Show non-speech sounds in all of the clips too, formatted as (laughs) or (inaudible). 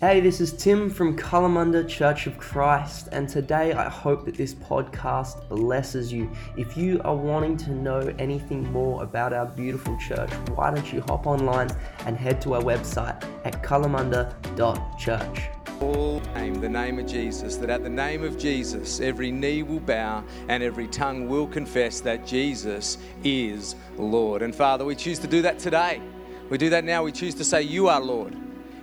Hey, this is Tim from Kalamunda Church of Christ, and today I hope that this podcast blesses you. If you are wanting to know anything more about our beautiful church, why don't you hop online and head to our website at kalamunda.church. All name the name of Jesus, that at the name of Jesus, every knee will bow and every tongue will confess that Jesus is Lord. And Father, we choose to do that today. We do that now. We choose to say, You are Lord.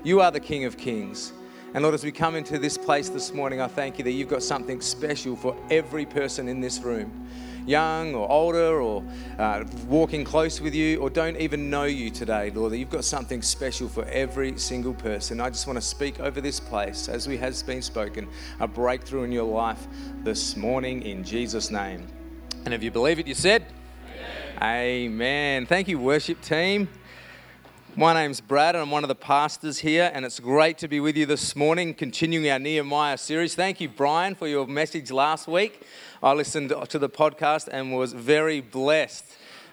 You are the King of Kings. And Lord, as we come into this place this morning, I thank you that you've got something special for every person in this room, young or older, or uh, walking close with you, or don't even know you today, Lord, that you've got something special for every single person. I just want to speak over this place, as we has been spoken, a breakthrough in your life this morning in Jesus' name. And if you believe it, you said, Amen. Amen. Thank you, worship team. My name's Brad, and I'm one of the pastors here, and it's great to be with you this morning, continuing our Nehemiah series. Thank you, Brian, for your message last week. I listened to the podcast and was very blessed.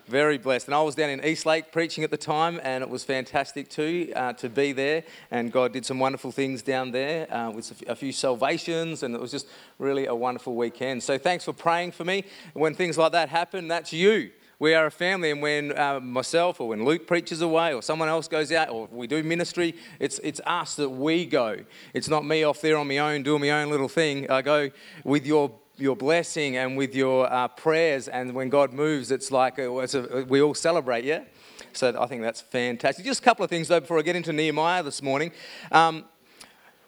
Very blessed. And I was down in Eastlake preaching at the time, and it was fantastic too uh, to be there. And God did some wonderful things down there uh, with a few salvations, and it was just really a wonderful weekend. So thanks for praying for me. When things like that happen, that's you. We are a family, and when uh, myself or when Luke preaches away or someone else goes out or we do ministry, it's, it's us that we go. It's not me off there on my own doing my own little thing. I go with your your blessing and with your uh, prayers, and when God moves, it's like it's a, we all celebrate, yeah? So I think that's fantastic. Just a couple of things though before I get into Nehemiah this morning. Um,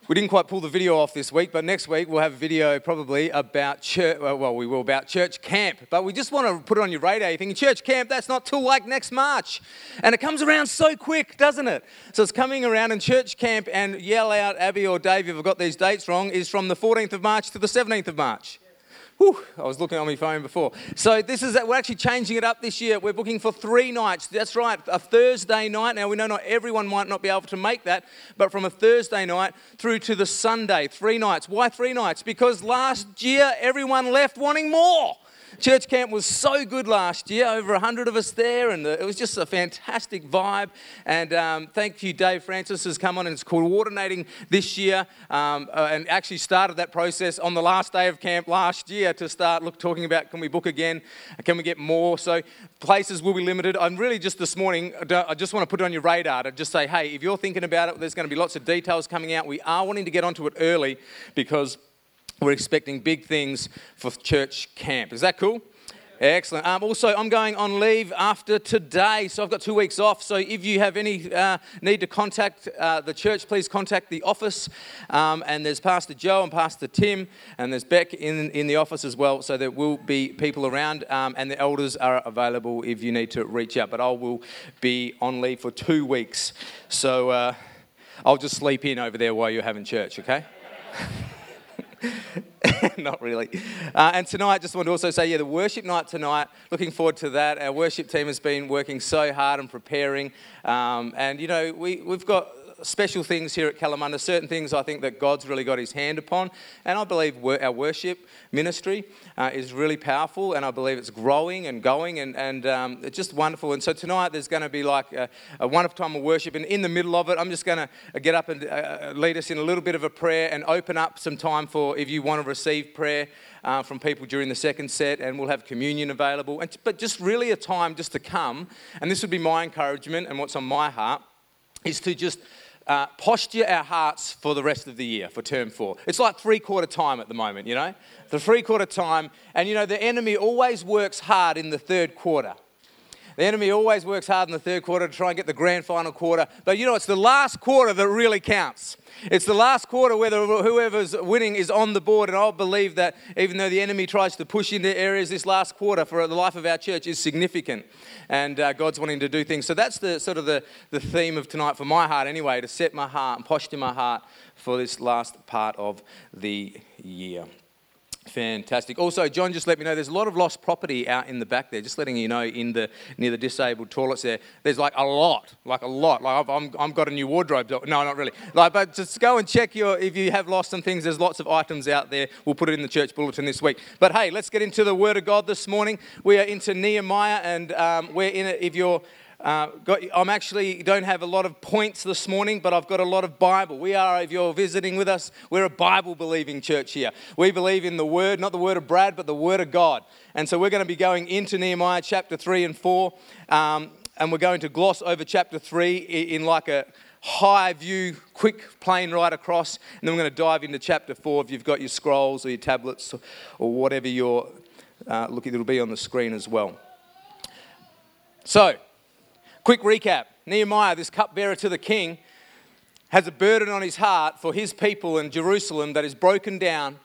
we didn't quite pull the video off this week, but next week we'll have a video probably about church. Uh, well, we will about church camp. But we just want to put it on your radar. You're thinking church camp? That's not till like next March, and it comes around so quick, doesn't it? So it's coming around, in church camp and yell out, Abby or Dave, if I've got these dates wrong, is from the 14th of March to the 17th of March. Whew, I was looking on my phone before. So this is that we're actually changing it up this year. We're booking for three nights. That's right, a Thursday night. Now we know not everyone might not be able to make that, but from a Thursday night through to the Sunday, three nights. Why three nights? Because last year everyone left wanting more. Church camp was so good last year, over 100 of us there, and it was just a fantastic vibe. And um, thank you, Dave Francis has come on and is coordinating this year um, uh, and actually started that process on the last day of camp last year to start look, talking about can we book again? Can we get more? So places will be limited. I'm really just this morning, I just want to put it on your radar to just say, hey, if you're thinking about it, there's going to be lots of details coming out. We are wanting to get onto it early because we're expecting big things for church camp. Is that cool? Excellent. Um, also, I'm going on leave after today, so I've got two weeks off. So, if you have any uh, need to contact uh, the church, please contact the office. Um, and there's Pastor Joe and Pastor Tim, and there's Beck in, in the office as well. So, there will be people around, um, and the elders are available if you need to reach out. But I will be on leave for two weeks. So, uh, I'll just sleep in over there while you're having church, okay? (laughs) (laughs) Not really. Uh, and tonight, just want to also say, yeah, the worship night tonight, looking forward to that. Our worship team has been working so hard and preparing. Um, and, you know, we, we've got special things here at Kalamunda, certain things I think that God's really got his hand upon. And I believe our worship ministry uh, is really powerful, and I believe it's growing and going, and, and um, it's just wonderful. And so tonight there's going to be like a, a, wonderful time of worship. And in the middle of it, I'm just going to get up and uh, lead us in a little bit of a prayer and open up some time for if you want to receive prayer. Uh, from people during the second set, and we'll have communion available. And, but just really a time just to come, and this would be my encouragement and what's on my heart, is to just uh, posture our hearts for the rest of the year, for term four. It's like three quarter time at the moment, you know? The three quarter time. And you know, the enemy always works hard in the third quarter. The enemy always works hard in the third quarter to try and get the grand final quarter. But you know, it's the last quarter that really counts. It's the last quarter where the, whoever's winning is on the board. And I believe that even though the enemy tries to push into areas, this last quarter for the life of our church is significant. And uh, God's wanting to do things. So that's the sort of the, the theme of tonight for my heart, anyway, to set my heart and posture my heart for this last part of the year. Fantastic. Also, John just let me know there's a lot of lost property out in the back there. Just letting you know, in the near the disabled toilets there, there's like a lot, like a lot. Like I've, I'm, I've got a new wardrobe. No, not really. Like, but just go and check your if you have lost some things. There's lots of items out there. We'll put it in the church bulletin this week. But hey, let's get into the Word of God this morning. We are into Nehemiah, and um, we're in it. If you're uh, got, I'm actually don't have a lot of points this morning, but I've got a lot of Bible. We are, if you're visiting with us, we're a Bible believing church here. We believe in the Word, not the Word of Brad, but the Word of God. And so we're going to be going into Nehemiah chapter 3 and 4, um, and we're going to gloss over chapter 3 in like a high view, quick plane right across, and then we're going to dive into chapter 4 if you've got your scrolls or your tablets or whatever you're uh, looking, it'll be on the screen as well. So, quick recap Nehemiah, this cupbearer to the king, has a burden on his heart for his people in Jerusalem that is broken down.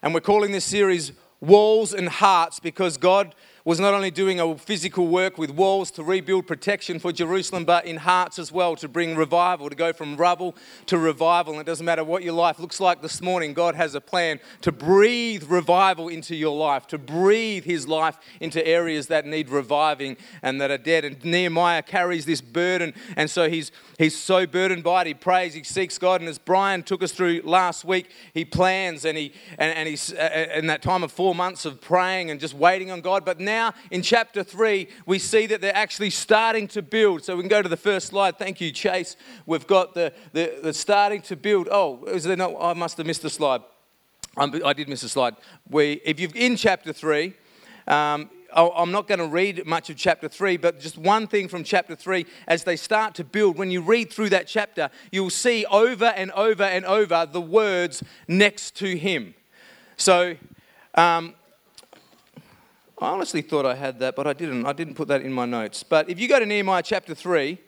And we're calling this series Walls and Hearts because God was not only doing a physical work with walls to rebuild protection for Jerusalem, but in hearts as well to bring revival, to go from rubble to revival. And it doesn't matter what your life looks like this morning, God has a plan to breathe revival into your life, to breathe His life into areas that need reviving and that are dead. And Nehemiah carries this burden, and so he's, he's so burdened by it. He prays, he seeks God. And as Brian took us through last week, he plans and, he, and, and he's uh, uh, in that time of four months of praying and just waiting on God. But now, now in chapter 3, we see that they're actually starting to build. So we can go to the first slide. Thank you, Chase. We've got the, the, the starting to build. Oh, is there no? I must have missed a slide. I did miss a slide. We, if you're in chapter 3, um, I'm not going to read much of chapter 3, but just one thing from chapter 3 as they start to build. When you read through that chapter, you'll see over and over and over the words next to him. So um, I honestly thought I had that, but I didn't. I didn't put that in my notes. But if you go to Nehemiah chapter 3,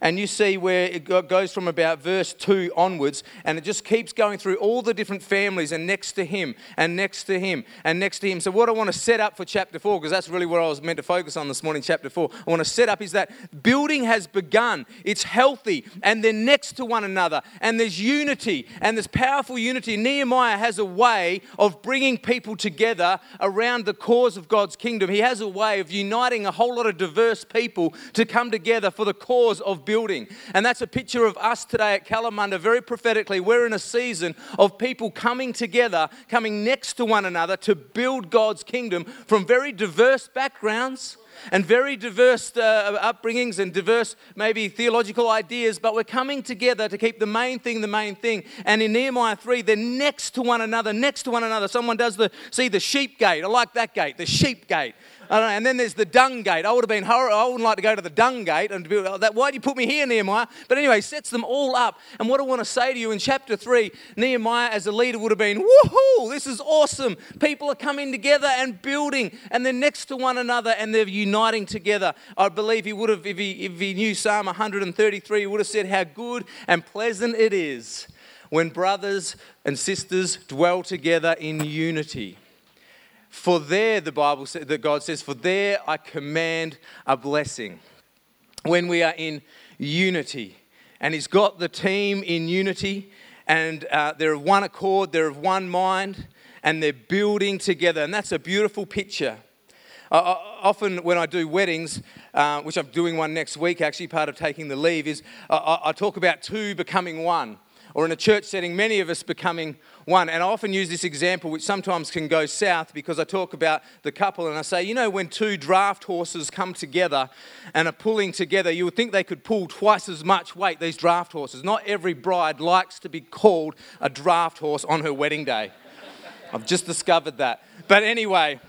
and you see where it goes from about verse 2 onwards, and it just keeps going through all the different families and next to him, and next to him, and next to him. So, what I want to set up for chapter 4, because that's really what I was meant to focus on this morning, chapter 4, I want to set up is that building has begun, it's healthy, and they're next to one another, and there's unity, and there's powerful unity. Nehemiah has a way of bringing people together around the cause of God's kingdom. He has a way of uniting a whole lot of diverse people to come together for the cause of building. And that's a picture of us today at Kalamunda, very prophetically. We're in a season of people coming together, coming next to one another to build God's kingdom from very diverse backgrounds and very diverse uh, upbringings and diverse, maybe theological ideas, but we're coming together to keep the main thing the main thing. And in Nehemiah 3, they're next to one another, next to one another. Someone does the, see, the sheep gate. I like that gate, the sheep gate. And then there's the dung gate. I would have been horror. I wouldn't like to go to the dung gate and be that. Why do you put me here, Nehemiah? But anyway, sets them all up. And what I want to say to you in chapter three, Nehemiah as a leader would have been, woohoo! This is awesome. People are coming together and building, and they're next to one another and they're uniting together. I believe he would have, if he if he knew Psalm 133, he would have said how good and pleasant it is when brothers and sisters dwell together in unity. For there, the Bible says, that God says, for there I command a blessing. When we are in unity. And He's got the team in unity, and uh, they're of one accord, they're of one mind, and they're building together. And that's a beautiful picture. Uh, often, when I do weddings, uh, which I'm doing one next week, actually, part of taking the leave, is I, I talk about two becoming one or in a church setting, many of us becoming one. And I often use this example, which sometimes can go south, because I talk about the couple and I say, you know, when two draft horses come together and are pulling together, you would think they could pull twice as much weight, these draft horses. Not every bride likes to be called a draft horse on her wedding day. I've just discovered that. But anyway,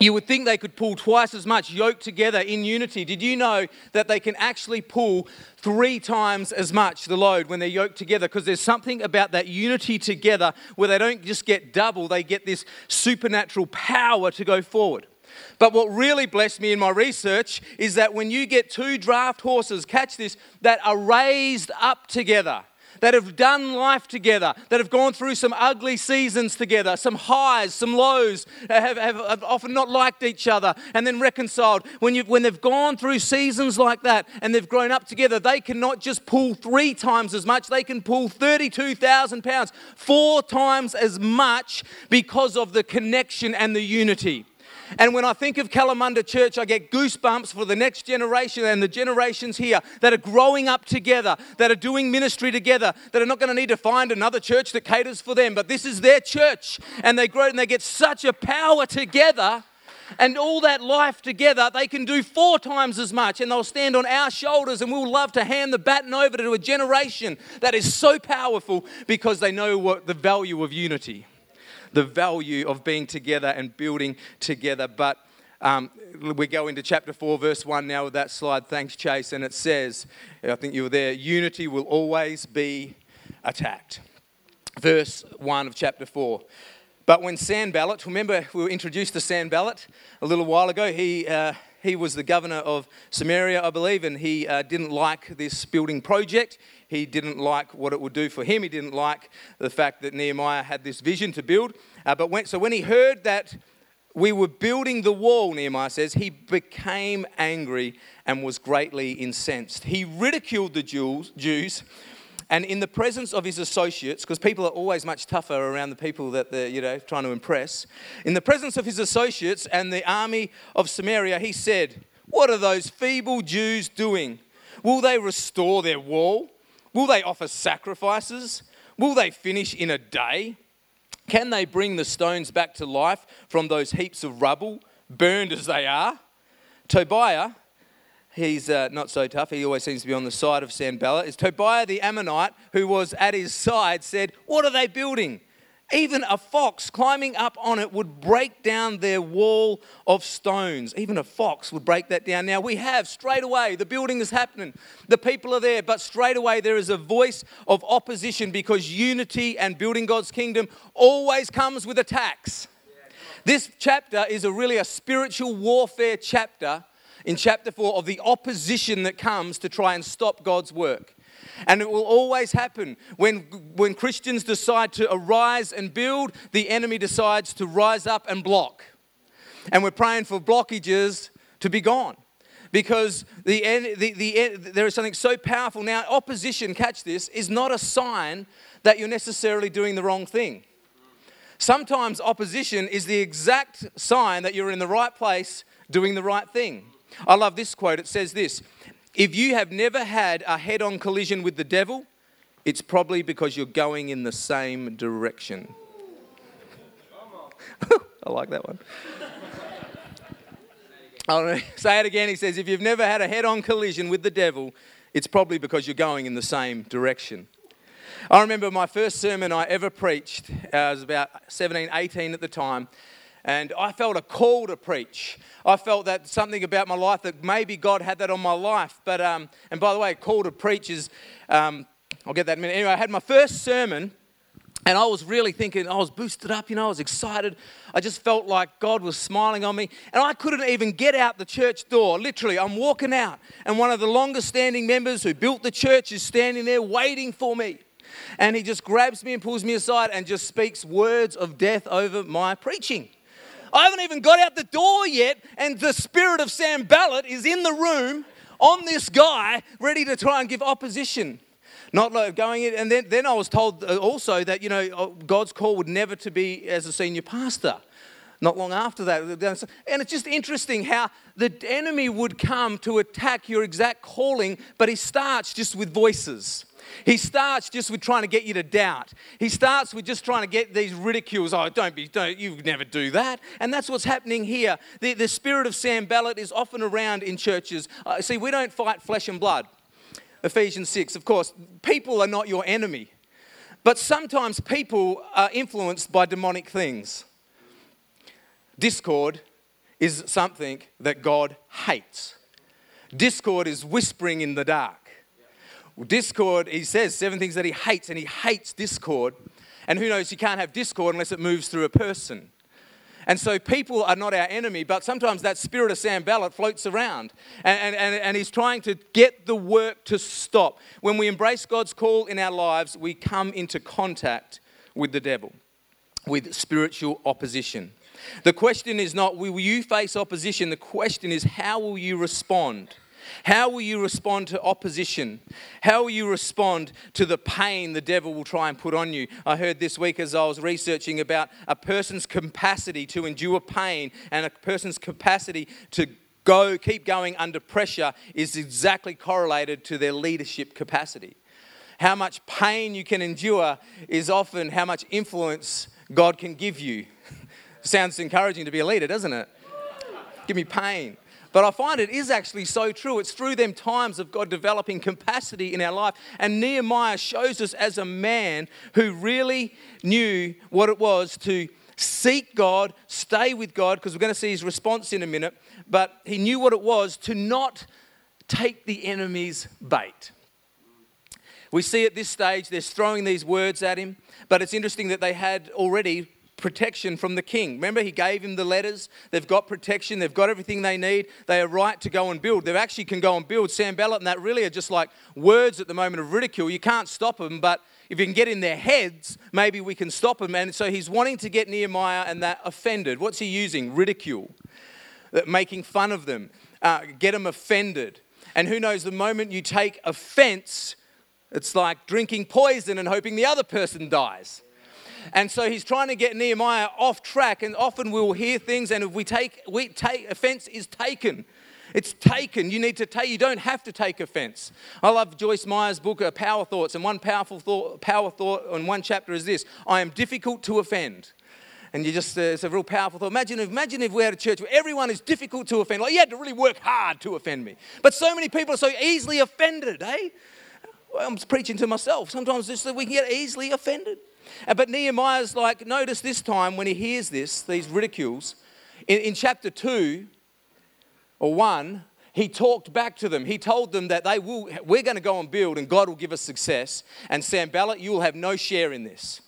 you would think they could pull twice as much yoked together in unity. Did you know that they can actually pull three times as much the load when they're yoked together? Because there's something about that unity together where they don't just get double, they get this supernatural power to go forward. But what really blessed me in my research is that when you get two draft horses, catch this, that are raised up together that have done life together, that have gone through some ugly seasons together, some highs, some lows, have, have, have often not liked each other and then reconciled. When, you, when they've gone through seasons like that and they've grown up together, they can not just pull three times as much, they can pull 32,000 pounds, four times as much because of the connection and the unity. And when I think of Kalamunda Church, I get goosebumps for the next generation and the generations here that are growing up together, that are doing ministry together, that are not going to need to find another church that caters for them, but this is their church. And they grow and they get such a power together And all that life together, they can do four times as much, and they'll stand on our shoulders, and we'll love to hand the baton over to a generation that is so powerful because they know what the value of unity, the value of being together and building together. But um, we go into chapter 4, verse 1 now with that slide. Thanks, Chase. And it says, I think you were there, unity will always be attacked. Verse 1 of chapter 4. But when Sanballat, remember we were introduced to Sanballat a little while ago, he, uh, he was the governor of Samaria, I believe, and he uh, didn't like this building project. He didn't like what it would do for him. He didn't like the fact that Nehemiah had this vision to build. Uh, but when, so when he heard that we were building the wall, Nehemiah says, he became angry and was greatly incensed. He ridiculed the Jews, Jews and in the presence of his associates, because people are always much tougher around the people that they're you know, trying to impress, in the presence of his associates and the army of Samaria, he said, What are those feeble Jews doing? Will they restore their wall? Will they offer sacrifices? Will they finish in a day? Can they bring the stones back to life from those heaps of rubble, burned as they are? Tobiah, he's uh, not so tough. He always seems to be on the side of Sanballat. Is Tobiah the Ammonite, who was at his side, said, What are they building? Even a fox climbing up on it would break down their wall of stones. Even a fox would break that down. Now, we have straight away, the building is happening, the people are there, but straight away there is a voice of opposition because unity and building God's kingdom always comes with attacks. This chapter is a really a spiritual warfare chapter in chapter 4 of the opposition that comes to try and stop God's work. And it will always happen when, when Christians decide to arise and build, the enemy decides to rise up and block. And we're praying for blockages to be gone because the, the, the, there is something so powerful. Now, opposition, catch this, is not a sign that you're necessarily doing the wrong thing. Sometimes opposition is the exact sign that you're in the right place doing the right thing. I love this quote. It says this If you have never had a head on collision with the devil, it's probably because you're going in the same direction. (laughs) I like that one. I'll say it again. He says, If you've never had a head on collision with the devil, it's probably because you're going in the same direction. I remember my first sermon I ever preached, uh, I was about 17, 18 at the time, and I felt a call to preach. I felt that something about my life that maybe God had that on my life. But um, and by the way, call to preach is um, I'll get that in a minute. Anyway, I had my first sermon. And I was really thinking, I was boosted up, you know, I was excited. I just felt like God was smiling on me. And I couldn't even get out the church door. Literally, I'm walking out, and one of the longest standing members who built the church is standing there waiting for me. And he just grabs me and pulls me aside and just speaks words of death over my preaching. I haven't even got out the door yet, and the spirit of Sanballat is in the room on this guy, ready to try and give opposition. Not like going in, and then, then I was told uh, also that you know uh, God's call would never to be as a senior pastor. Not long after that, and it's just interesting how the enemy would come to attack your exact calling, but he starts just with voices. He starts just with trying to get you to doubt. He starts with just trying to get these ridicules. Oh, don't be, don't, you never do that. And that's what's happening here. The, the spirit of Sanballat is often around in churches. Uh, see, we don't fight flesh and blood. Ephesians 6, of course, people are not your enemy. But sometimes people are influenced by demonic things. Discord is something that God hates. Discord is whispering in the dark. Discord, he says seven things that he hates, and he hates discord. And who knows, you can't have discord unless it moves through a person. And so people are not our enemy, but sometimes that spirit of Sanballat floats around and, and, and he's trying to get the work to stop. When we embrace God's call in our lives, we come into contact with the devil, with spiritual opposition. The question is not, will you face opposition? The question is, how will you respond? How will you respond to opposition? How will you respond to the pain the devil will try and put on you? I heard this week as I was researching about a person's capacity to endure pain and a person's capacity to go keep going under pressure is exactly correlated to their leadership capacity. How much pain you can endure is often how much influence God can give you. (laughs) Sounds encouraging to be a leader, doesn't it? give me pain. But I find it is actually so true. It's through them times of God developing capacity in our life. And Nehemiah shows us as a man who really knew what it was to seek God, stay with God, because we're going to see his response in a minute. But he knew what it was to not take the enemy's bait. We see at this stage, they're throwing these words at him, but it's interesting that they had already protection from the king. Remember, he gave him the letters. They've got protection. They've got everything they need. They are right to go and build. They actually can go and build. Sanballat and that really are just like words at the moment of ridicule. You can't stop them, but if you can get in their heads, maybe we can stop them. And so he's wanting to get Nehemiah and that offended. What's he using? Ridicule, making fun of them, uh, get them offended. And who knows, the moment you take offense, it's like drinking poison and hoping the other person dies. And so he's trying to get Nehemiah off track, and often we will hear things, and if we take, we take offense is taken. It's taken. You need to take. You don't have to take offense. I love Joyce Meyer's book, Power Thoughts, and one powerful thought, power thought on one chapter is this: I am difficult to offend. And you just, uh, it's a real powerful thought. Imagine if, imagine if we had a church where everyone is difficult to offend. Like you had to really work hard to offend me. But so many people are so easily offended, eh? Well, I'm preaching to myself. Sometimes just that we can get easily offended. But Nehemiah's like, notice this time when he hears this, these ridicules, in, in chapter 2 or 1, he talked back to them. He told them that they will, we're going to go and build and God will give us success. And Sanballat, you will have no share in this.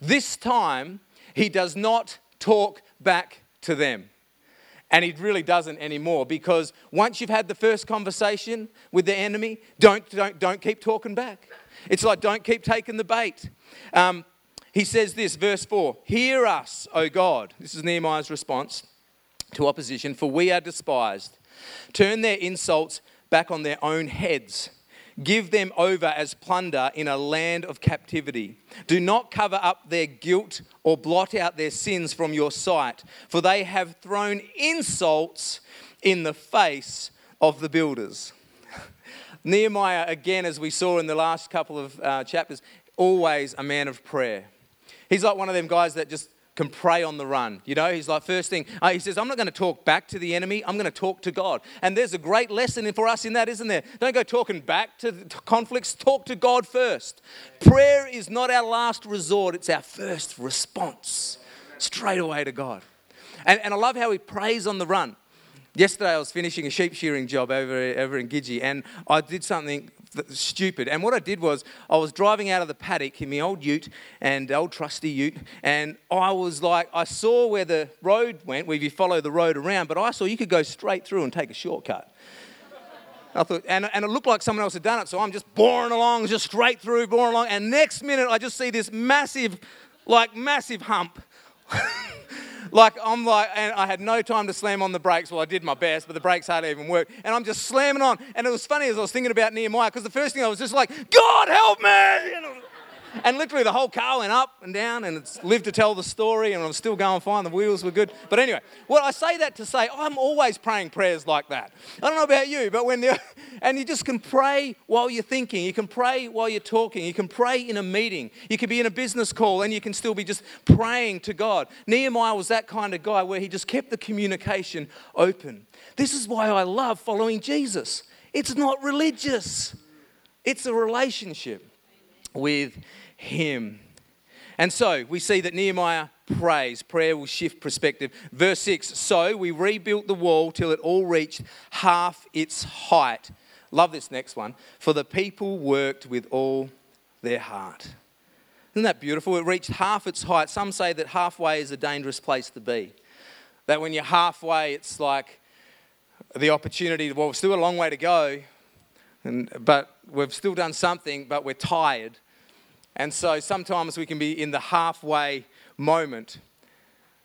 This time, he does not talk back to them. And he really doesn't anymore because once you've had the first conversation with the enemy, don't, don't, don't keep talking back. It's like don't keep taking the bait. Um, he says this, verse 4 Hear us, O God. This is Nehemiah's response to opposition, for we are despised. Turn their insults back on their own heads. Give them over as plunder in a land of captivity. Do not cover up their guilt or blot out their sins from your sight, for they have thrown insults in the face of the builders. (laughs) Nehemiah, again, as we saw in the last couple of uh, chapters, always a man of prayer. He's like one of them guys that just can pray on the run. You know, he's like, first thing, uh, he says, I'm not going to talk back to the enemy, I'm going to talk to God. And there's a great lesson for us in that, isn't there? Don't go talking back to conflicts, talk to God first. Prayer is not our last resort, it's our first response straight away to God. And, and I love how he prays on the run. Yesterday, I was finishing a sheep shearing job over, over in Gidgee, and I did something stupid. And what I did was, I was driving out of the paddock in my old ute and old trusty ute, and I was like, I saw where the road went, where you follow the road around, but I saw you could go straight through and take a shortcut. I thought, and, and it looked like someone else had done it, so I'm just boring along, just straight through, boring along, and next minute I just see this massive, like massive hump. (laughs) like I'm like, and I had no time to slam on the brakes. Well, I did my best, but the brakes hardly even worked. And I'm just slamming on. And it was funny as I was thinking about Nehemiah, because the first thing I was just like, God help me! And literally the whole car went up and down and it's lived to tell the story and I'm still going fine. The wheels were good. But anyway, well, I say that to say I'm always praying prayers like that. I don't know about you, but when you (laughs) and you just can pray while you're thinking, you can pray while you're talking, you can pray in a meeting, you can be in a business call and you can still be just praying to God. Nehemiah was that kind of guy where he just kept the communication open. This is why I love following Jesus. It's not religious. It's a relationship with him. And so we see that Nehemiah prays. Prayer will shift perspective. Verse 6 So we rebuilt the wall till it all reached half its height. Love this next one. For the people worked with all their heart. Isn't that beautiful? It reached half its height. Some say that halfway is a dangerous place to be. That when you're halfway, it's like the opportunity, well, we've still a long way to go, and, but we've still done something, but we're tired. And so sometimes we can be in the halfway moment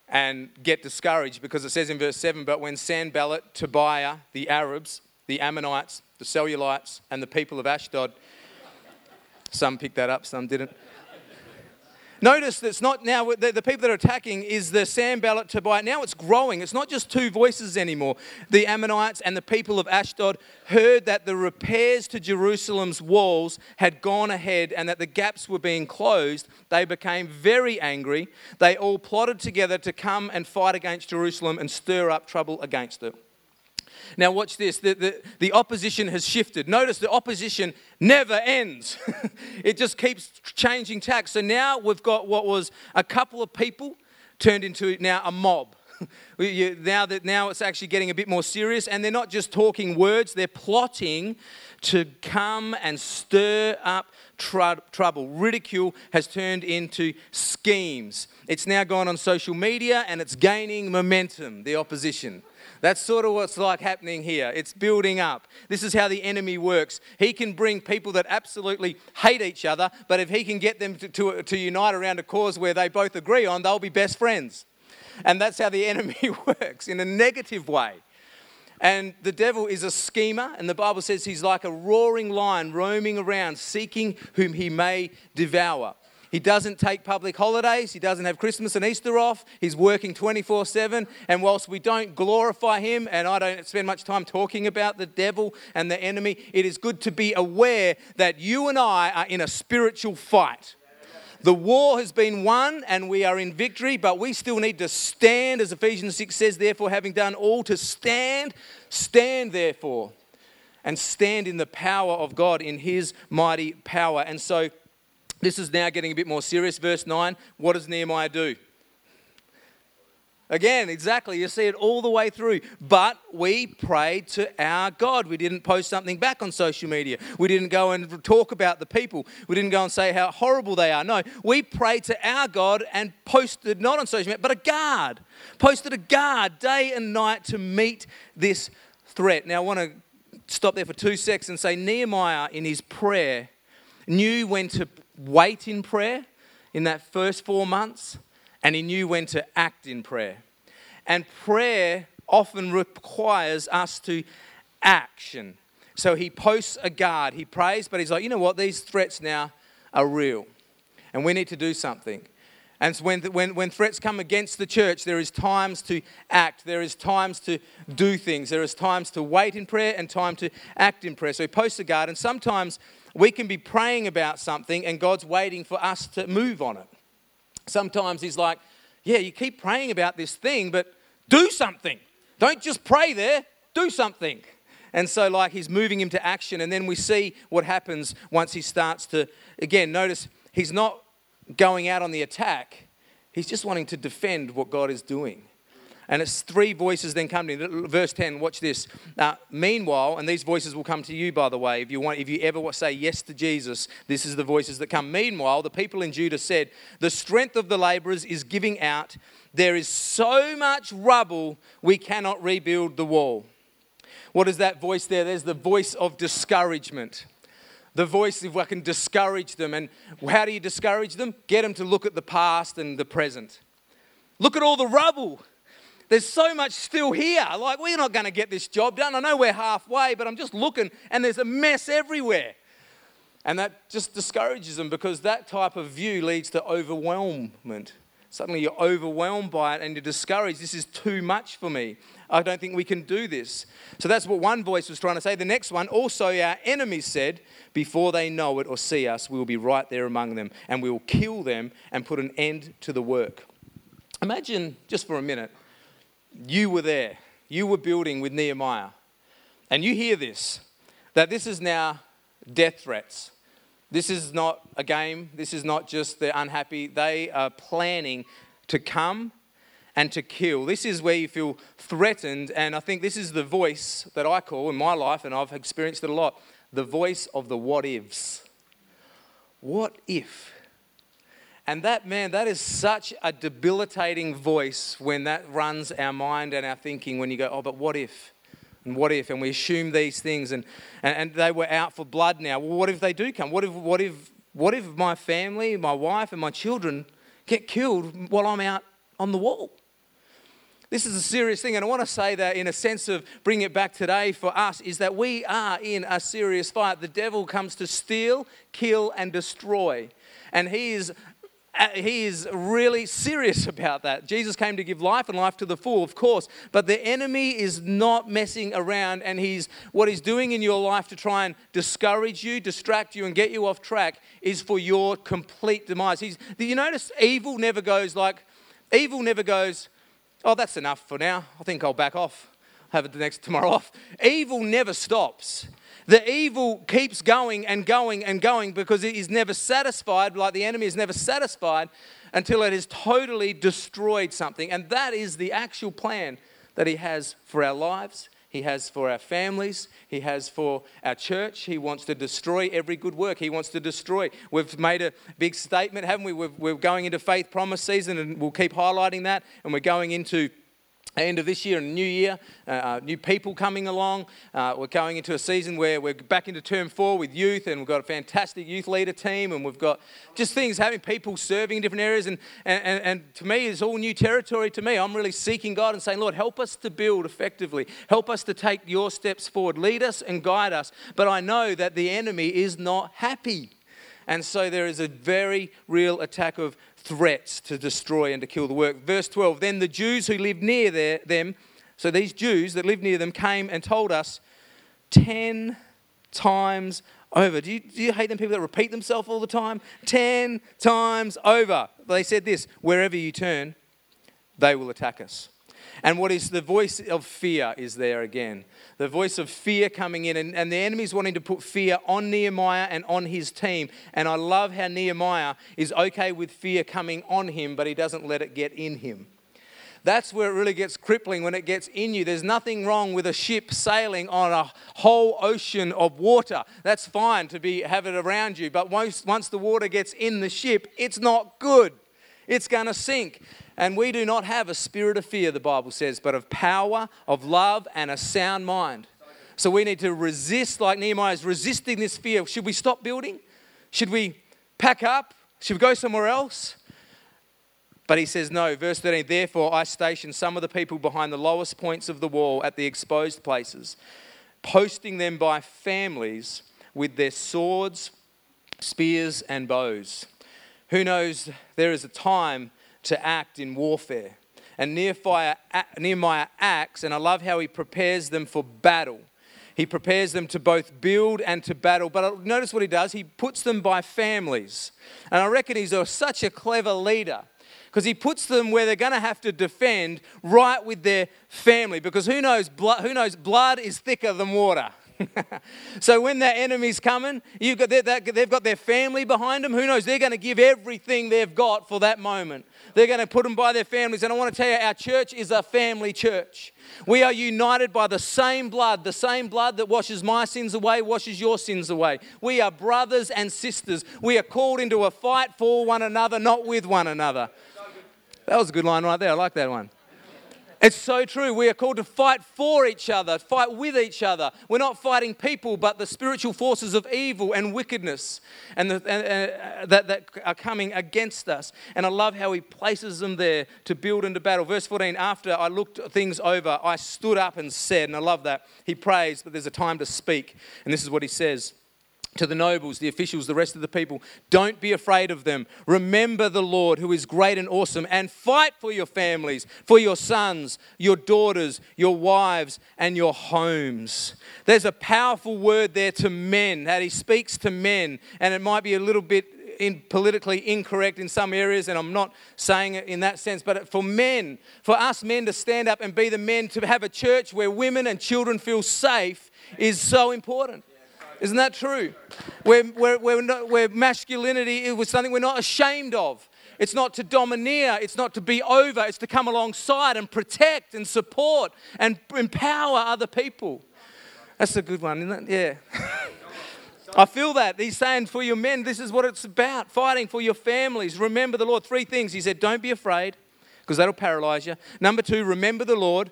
and get discouraged because it says in verse 7 But when Sanballat, Tobiah, the Arabs, the Ammonites, the Cellulites, and the people of Ashdod, some picked that up, some didn't Notice that's not now, the, the, people that are attacking is the Sanballat Tobiah. Now it's growing. It's not just two voices anymore. The Ammonites and the people of Ashdod heard that the repairs to Jerusalem's walls had gone ahead and that the gaps were being closed. They became very angry. They all plotted together to come and fight against Jerusalem and stir up trouble against it. Now, watch this the, the, the opposition has shifted. Notice the opposition never ends, (laughs) it just keeps changing tack. So now we've got what was a couple of people turned into now a mob. (laughs) now that now it's actually getting a bit more serious, and they're not just talking words; they're plotting to come and stir up tr- trouble. Ridicule has turned into schemes. It's now gone on social media, and it's gaining momentum. The opposition. That's sort of what's like happening here. It's building up. This is how the enemy works. He can bring people that absolutely hate each other, but if he can get them to, to, to unite around a cause where they both agree on, they'll be best friends. And that's how the (laughs) enemy works in a negative way. And the devil is a schemer, and the Bible says he's like a roaring lion roaming around, seeking whom he may devour. He doesn't take public holidays. He doesn't have Christmas and Easter off. He's working 24 7. And whilst we don't glorify him, and I don't spend much time talking about the devil and the enemy, it is good to be aware that you and I are in a spiritual fight. The war has been won and we are in victory, but we still need to stand, as Ephesians 6 says, therefore, having done all to stand, stand therefore, and stand in the power of God, in His mighty power. And so, this is now getting a bit more serious. Verse 9 what does Nehemiah do? Again, exactly. You see it all the way through. But we prayed to our God. We didn't post something back on social media. We didn't go and talk about the people. We didn't go and say how horrible they are. No, we prayed to our God and posted, not on social media, but a guard. Posted a guard day and night to meet this threat. Now, I want to stop there for two seconds and say Nehemiah, in his prayer, knew when to wait in prayer in that first four months and he knew when to act in prayer. And prayer often requires us to action. So he posts a guard, he prays, but he's like, you know what, these threats now are real, and we need to do something. And so when, when, when threats come against the church, there is times to act. There is times to do things. There is times to wait in prayer and time to act in prayer. So he posts a guard, and sometimes we can be praying about something and God's waiting for us to move on it. Sometimes He's like, yeah, you keep praying about this thing, but do something. Don't just pray there, do something. And so, like, he's moving him to action. And then we see what happens once he starts to, again, notice he's not going out on the attack, he's just wanting to defend what God is doing. And it's three voices then come to me. Verse 10, watch this. Uh, Meanwhile, and these voices will come to you, by the way, if you, want, if you ever say yes to Jesus, this is the voices that come. Meanwhile, the people in Judah said, The strength of the laborers is giving out. There is so much rubble, we cannot rebuild the wall. What is that voice there? There's the voice of discouragement the voice if I can discourage them. And how do you discourage them? Get them to look at the past and the present. Look at all the rubble. There's so much still here. Like, we're not going to get this job done. I know we're halfway, but I'm just looking and there's a mess everywhere. And that just discourages them because that type of view leads to overwhelmment. Suddenly you're overwhelmed by it and you're discouraged. This is too much for me. I don't think we can do this. So that's what one voice was trying to say. The next one, also our enemies said, before they know it or see us, we will be right there among them and we will kill them and put an end to the work. Imagine, just for a minute, you were there, you were building with Nehemiah, and you hear this that this is now death threats. This is not a game, this is not just they're unhappy, they are planning to come and to kill. This is where you feel threatened, and I think this is the voice that I call in my life, and I've experienced it a lot the voice of the what ifs. What if? And that, man, that is such a debilitating voice when that runs our mind and our thinking when you go, oh, but what if? And what if? And we assume these things and, and, and they were out for blood now. Well, what if they do come? What if, what, if, what if my family, my wife, and my children get killed while I'm out on the wall? This is a serious thing, and I want to say that in a sense of bringing it back today for us is that we are in a serious fight. The devil comes to steal, kill, and destroy. And he is Uh, he is really serious (laughs) about that. Jesus came to give life and life to the full, of course, but the enemy is not messing around and he's what he's doing in your life to try and discourage you, distract you and get you off track is for your complete demise. He's you notice evil never goes like evil never goes, "Oh, that's enough for now. I think I'll back off." have it the next (laughs) tomorrow off. Evil never stops. The evil keeps going and going and going because it is never satisfied, like the enemy is never satisfied until it has totally destroyed something. And that is the actual plan that he has for our lives. He has for our families. He has for our church. He wants to destroy every good work. He wants to destroy. We've made a big statement, haven't we? We're going into faith promise season, and we'll keep highlighting that. And we're going into end of this year and new year, uh, uh, new people coming along. Uh, we're going into a season where we're back into term four with youth, and we've got a fantastic youth leader team, and we've got just things having people serving in different areas. And, and, and to me, it's all new territory to me. I'm really seeking God and saying, Lord, help us to build effectively. Help us to take your steps forward. Lead us and guide us. But I know that the enemy is not happy. And so there is a very real attack of threats to destroy and to kill the work. Verse 12 Then the Jews who lived near there, them, so these Jews that lived near them, came and told us 10 times over. Do you, do you hate them people that repeat themselves all the time? 10 times over. They said this wherever you turn, they will attack us. And what is the voice of fear is there again. The voice of fear coming in, and, and the enemy's wanting to put fear on Nehemiah and on his team. And I love how Nehemiah is okay with fear coming on him, but he doesn't let it get in him. That's where it really gets crippling when it gets in you. There's nothing wrong with a ship sailing on a whole ocean of water. That's fine to be have it around you, but once, once the water gets in the ship, it's not good. It's going to sink. And we do not have a spirit of fear, the Bible says, but of power, of love, and a sound mind. So we need to resist, like Nehemiah is resisting this fear. Should we stop building? Should we pack up? Should we go somewhere else? But he says, No. Verse 13, therefore I stationed some of the people behind the lowest points of the wall at the exposed places, posting them by families with their swords, spears, and bows. Who knows, there is a time to act in warfare. And Nehemiah, acts, and I love how he prepares them for battle. He prepares them to both build and to battle. But notice what he does. He puts them by families. And I reckon he's a, such a clever leader because he puts them where they're going to have to defend right with their family. Because who knows, who knows, blood is thicker than water. (laughs) so when that enemy's coming, you've got that, they've got their family behind them. Who knows? They're going to give everything they've got for that moment. They're going to put them by their families. And I want to tell you, our church is a family church. We are united by the same blood, the same blood that washes my sins away, washes your sins away. We are brothers and sisters. We are called into a fight for one another, not with one another. That was a good line right there. I like that one. It's so true. We are called to fight for each other, fight with each other. We're not fighting people, but the spiritual forces of evil and wickedness and, the, and uh, that, that are coming against us. And I love how he places them there to build into battle. Verse 14 After I looked things over, I stood up and said, and I love that. He prays, but there's a time to speak. And this is what he says to the nobles, the officials, the rest of the people, don't be afraid of them. Remember the Lord who is great and awesome and fight for your families, for your sons, your daughters, your wives, and your homes. There's a powerful word there to men that he speaks to men, and it might be a little bit in politically incorrect in some areas, and I'm not saying it in that sense, but for men, for us men to stand up and be the men to have a church where women and children feel safe is so important. Isn't that true? Where, where masculinity was something we're not ashamed of. It's not to domineer, it's not to be over, it's to come alongside and protect and support and empower other people. That's a good one, isn't it? Yeah. (laughs) I feel that. He's saying for your men, this is what it's about fighting for your families. Remember the Lord. Three things. He said, don't be afraid, because that'll paralyze you. Number two, remember the Lord.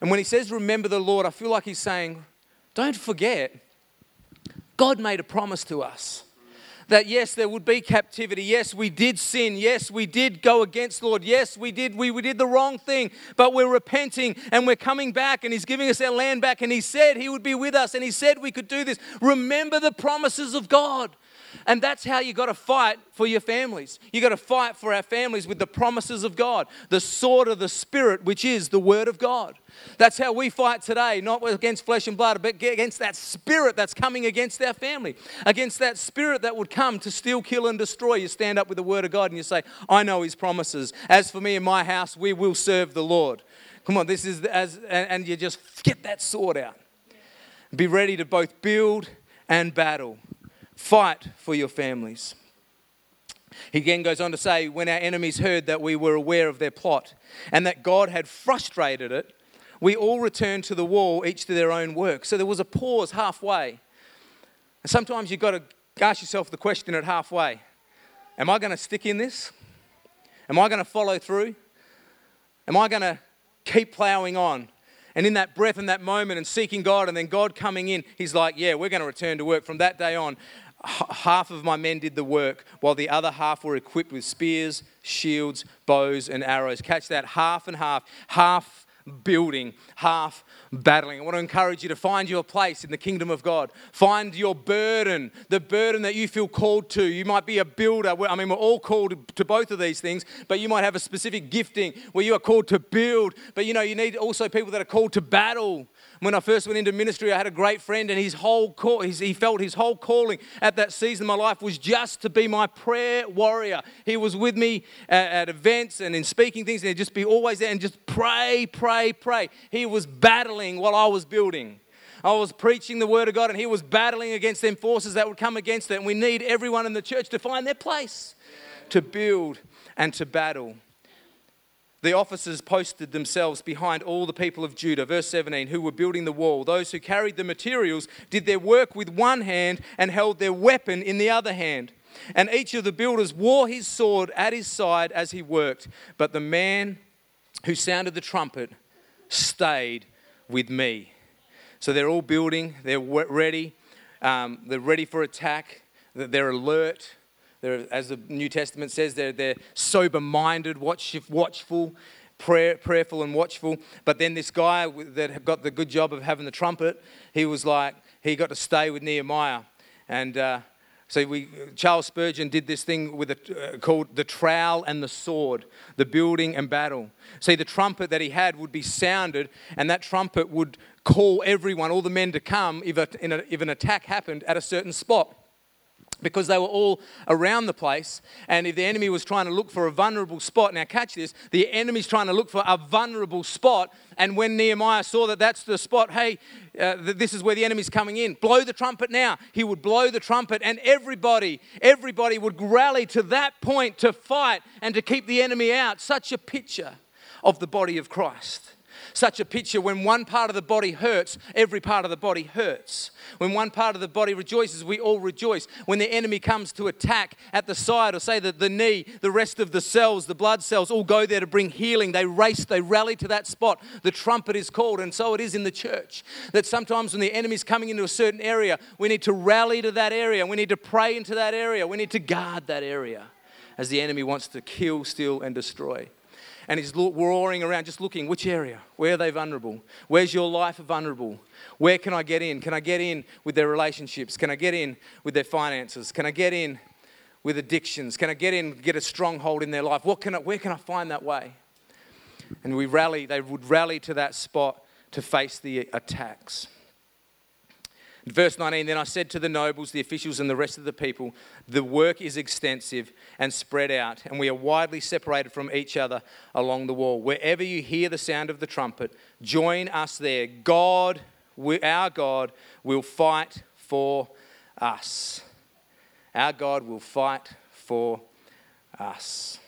And when he says remember the Lord, I feel like he's saying, don't forget God made a promise to us that yes, there would be captivity. Yes, we did sin. Yes, we did go against Lord. Yes, we did we, we did the wrong thing, but we're repenting and we're coming back and He's giving us our land back. And He said He would be with us and He said we could do this. Remember the promises of God. And that's how you got to fight for your families. You got to fight for our families with the promises of God, the sword of the Spirit, which is the Word of God. That's how we fight today, not against flesh and blood, but against that spirit that's coming against our family, against that spirit that would come to steal, kill, and destroy. You stand up with the Word of God and you say, I know His promises. As for me and my house, we will serve the Lord. Come on, this is as, and, you just get that sword out. Be ready to both build and battle. Fight for your families. He again goes on to say, when our enemies heard that we were aware of their plot and that God had frustrated it, we all returned to the wall, each to their own work. So there was a pause halfway. And sometimes you've got to ask yourself the question at halfway Am I going to stick in this? Am I going to follow through? Am I going to keep plowing on? And in that breath and that moment and seeking God and then God coming in, He's like, Yeah, we're going to return to work. From that day on, half of my men did the work, while the other half were equipped with spears, shields, bows, and arrows. Catch that half and half. Half building, half battling. I want to encourage you to find your place in the kingdom of God. Find your burden, the burden that you feel called to. You might be a builder. I mean, we're all called to both of these things, but you might have a specific gifting where you are called to build. But you know, you need also people that are called to battle. When I first went into ministry, I had a great friend, and his whole call, he felt his whole calling at that season of my life was just to be my prayer warrior. He was with me at, at events and in speaking things, and he'd just be always there and just pray, pray, pray. He was battling while I was building. I was preaching the word of God, and he was battling against them forces that would come against it. And we need everyone in the church to find their place, to build and to battle the officers posted themselves behind all the people of Judah, verse 17, who were building the wall. Those who carried the materials did their work with one hand and held their weapon in the other hand. And each of the builders wore his sword at his side as he worked. But the man who sounded the trumpet stayed with me. So they're all building, they're ready, um, they're ready for attack, they're alert. They're, as the New Testament says, they're, they're sober minded, watch, watchful, prayer, prayerful, and watchful. But then this guy that got the good job of having the trumpet, he was like, he got to stay with Nehemiah. And uh, so we, Charles Spurgeon did this thing with a, uh, called the trowel and the sword, the building and battle. See, the trumpet that he had would be sounded, and that trumpet would call everyone, all the men, to come if, a, a, if an attack happened at a certain spot because they were all around the place. And if the enemy was trying to look for a vulnerable spot, now catch this, the enemy's trying to look for a vulnerable spot. And when Nehemiah saw that that's the spot, hey, uh, this is where the enemy's coming in, blow the trumpet now. He would blow the trumpet, and everybody, everybody would rally to that point to fight and to keep the enemy out. Such a picture of the body of Christ such a picture when one part of the body hurts, every part of the body hurts. When one part of the body rejoices, we all rejoice. When the enemy comes to attack at the side, or say that the knee, the rest of the cells, the blood cells, all go there to bring healing. They race, they rally to that spot. The trumpet is called, and so it is in the church. That sometimes when the enemy is coming into a certain area, we need to rally to that area. We need to pray into that area. We need to guard that area as the enemy wants to kill, steal, and destroy and he's roaring around, just looking which area, where are they vulnerable? Where's your life vulnerable? Where can I get in? Can I get in with their relationships? Can I get in with their finances? Can I get in with addictions? Can I get in, get a stronghold in their life? What can I, where can I find that way? And we rally, they would rally to that spot to face the attacks. Verse 19 Then I said to the nobles, the officials, and the rest of the people, The work is extensive and spread out, and we are widely separated from each other along the wall. Wherever you hear the sound of the trumpet, join us there. God, our God, will fight for us. Our God will fight for us.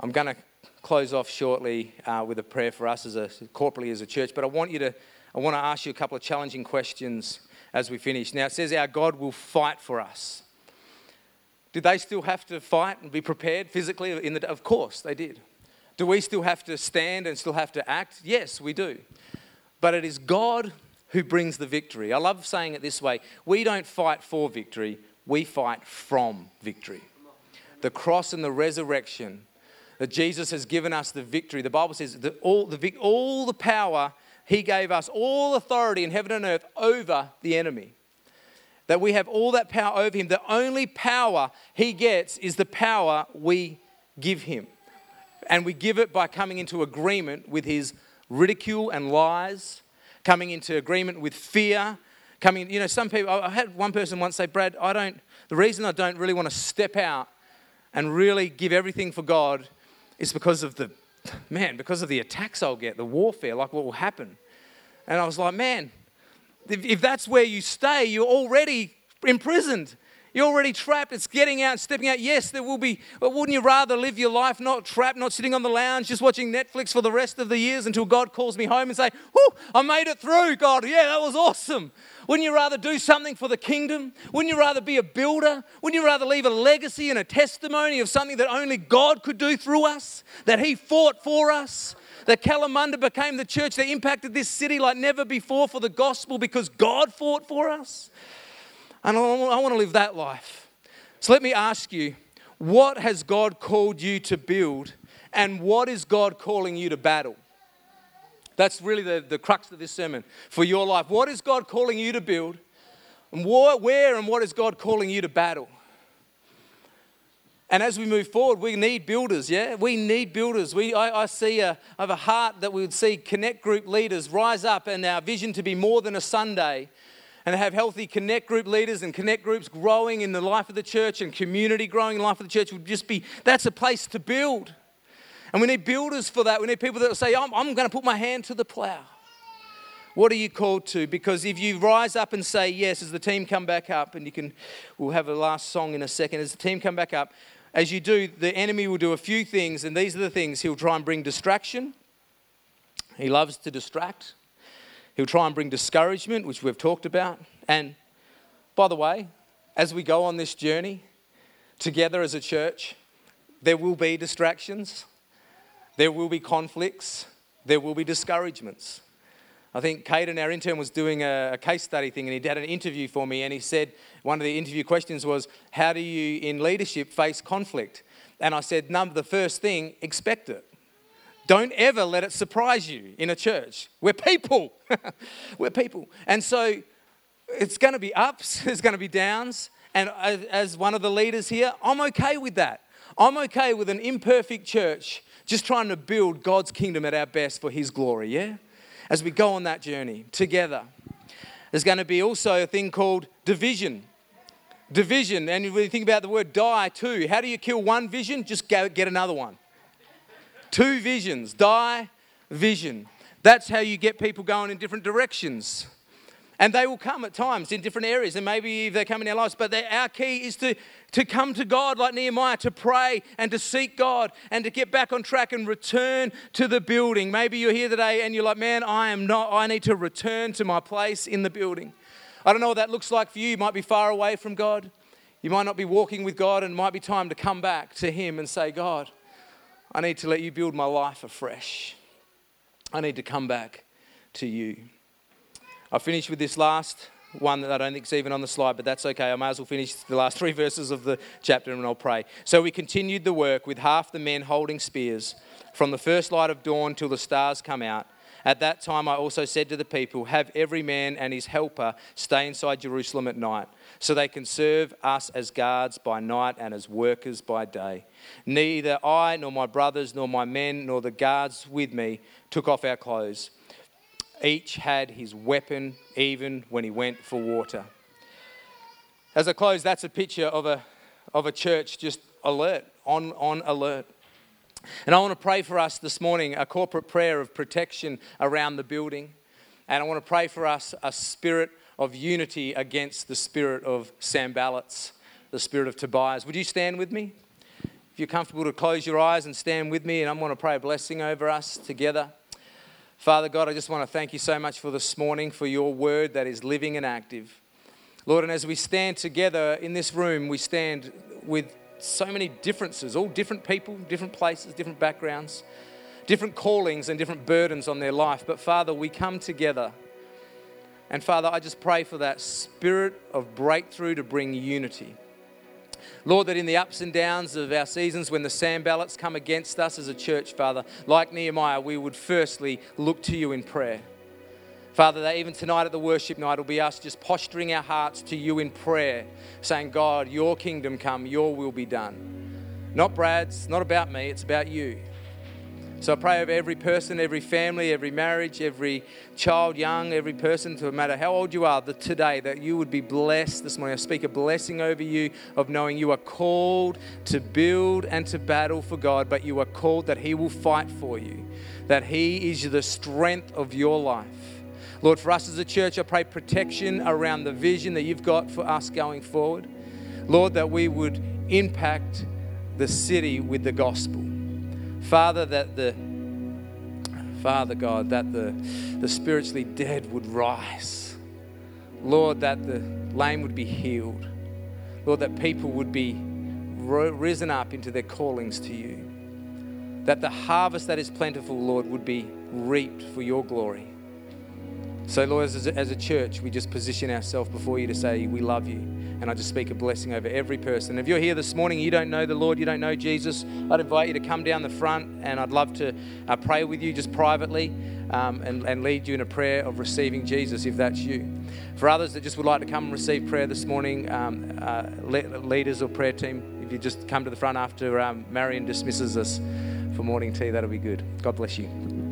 I'm going to close off shortly uh, with a prayer for us as a corporately as a church, but I want you to I want to ask you a couple of challenging questions as we finish. Now, it says our God will fight for us. Did they still have to fight and be prepared physically? In the, of course, they did. Do we still have to stand and still have to act? Yes, we do. But it is God who brings the victory. I love saying it this way we don't fight for victory, we fight from victory. The cross and the resurrection, that Jesus has given us the victory. The Bible says that all the, all the power he gave us all authority in heaven and earth over the enemy. That we have all that power over him. The only power he gets is the power we give him. And we give it by coming into agreement with his ridicule and lies, coming into agreement with fear, coming, you know, some people, I had one person once say, Brad, I don't, the reason I don't really want to step out and really give everything for God is because of the man, because of the attacks I'll get, the warfare, like what will happen. And I was like, man, if, if that's where you stay, you're already imprisoned. You're already trapped. It's getting out, stepping out. Yes, there will be, but wouldn't you rather live your life not trapped, not sitting on the lounge, just watching Netflix for the rest of the years until God calls me home and say, Whoo, I made it through, God. Yeah, that was awesome. Wouldn't you rather do something for the kingdom? Wouldn't you rather be a builder? Wouldn't you rather leave a legacy and a testimony of something that only God could do through us? That He fought for us? That Kalamunda became the church that impacted this city like never before for the gospel because God fought for us? And I want to live that life. So let me ask you what has God called you to build, and what is God calling you to battle? That's really the, the crux of this sermon for your life. What is God calling you to build? And where and what is God calling you to battle? And as we move forward, we need builders, yeah? We need builders. We, I, I see a, I have a heart that we would see connect group leaders rise up and our vision to be more than a Sunday and have healthy connect group leaders and connect groups growing in the life of the church and community growing in the life of the church would just be that's a place to build. And we need builders for that. We need people that will say, I'm, I'm going to put my hand to the plow. What are you called to? Because if you rise up and say yes, as the team come back up, and you can, we'll have a last song in a second. As the team come back up, as you do, the enemy will do a few things, and these are the things he'll try and bring distraction. He loves to distract. He'll try and bring discouragement, which we've talked about. And by the way, as we go on this journey together as a church, there will be distractions, there will be conflicts, there will be discouragements. I think Caden, our intern, was doing a, case study thing and he did an interview for me and he said one of the interview questions was, How do you in leadership face conflict? And I said, Number the first thing, expect it. Don't ever let it surprise you in a church. We're people. (laughs) We're people. And so it's going to be ups, there's going to be downs. And as one of the leaders here, I'm okay with that. I'm okay with an imperfect church just trying to build God's kingdom at our best for His glory, yeah? As we go on that journey together. There's going to be also a thing called division. Division, and when you think about the word die too, how do you kill one vision? Just get another one. Two visions, die, vision. That's how you get people going in different directions. And they will come at times in different areas, and maybe they come in our lives. But our key is to, to come to God like Nehemiah, to pray and to seek God and to get back on track and return to the building. Maybe you're here today and you're like, man, I am not, I need to return to my place in the building. I don't know what that looks like for you. You might be far away from God. You might not be walking with God, and it might be time to come back to Him and say, God, I need to let you build my life afresh. I need to come back to you. I'll finish with this last one that I don't think is even on the slide, but that's okay. I might as well finish the last (laughs) three verses of the chapter and I'll pray. So we continued the work with half the men holding spears from the first light of dawn till the stars come out. At that time, I also said to the people, Have every man and his helper stay inside Jerusalem at night, so they can serve us as guards by night and as workers by day. Neither I, nor my brothers, nor my men, nor the guards with me took off our clothes. Each had his weapon, even when he went for water. As I close, that's a picture of a, of a church just alert, on, on alert. And I want to pray for us this morning a corporate prayer of protection around the building. And I want to pray for us a spirit of unity against the spirit of Sanballats, the spirit of Tobias. Would you stand with me? If you're comfortable to close your eyes and stand with me, and I'm going to pray a blessing over us together. Father God, I just want to thank you so much for this morning, for your word that is living and active. Lord, and as we stand together in this room, we stand with so many differences, all different people, different places, different backgrounds, different callings, and different burdens on their life. But Father, we come together. And Father, I just pray for that spirit of breakthrough to bring unity. Lord, that in the ups and downs of our seasons, when the Sanballats come against us as a church, Father, like Nehemiah, we would firstly look to you in prayer. Father, that even tonight at the worship night will be us just posturing our hearts to you in prayer, saying, God, your kingdom come, your will be done. Not Brad's, not about me, it's about you. So I pray over every person, every family, every marriage, every child, young, every person, no matter how old you are, that today that you would be blessed this morning. I speak a blessing over you of knowing you are called to build and to battle for God, but you are called that He will fight for you, that He is the strength of your life. Lord, for us as a church, I pray protection around the vision that you've got for us going forward. Lord, that we would impact the city with the gospel. Father, that the Father God, that the, the spiritually dead would rise. Lord, that the lame would be healed. Lord, that people would be risen up into their callings to you. That the harvest that is plentiful, Lord, would be reaped for your glory. So, Lord, as a, as a church, we just position ourselves before you to say, We love you. And I just speak a blessing over every person. If you're here this morning, you don't know the Lord, you don't know Jesus, I'd invite you to come down the front and I'd love to uh, pray with you just privately um, and, and lead you in a prayer of receiving Jesus if that's you. For others that just would like to come and receive prayer this morning, um, uh, leaders or prayer team, if you just come to the front after um, Marion dismisses us for morning tea, that'll be good. God bless you.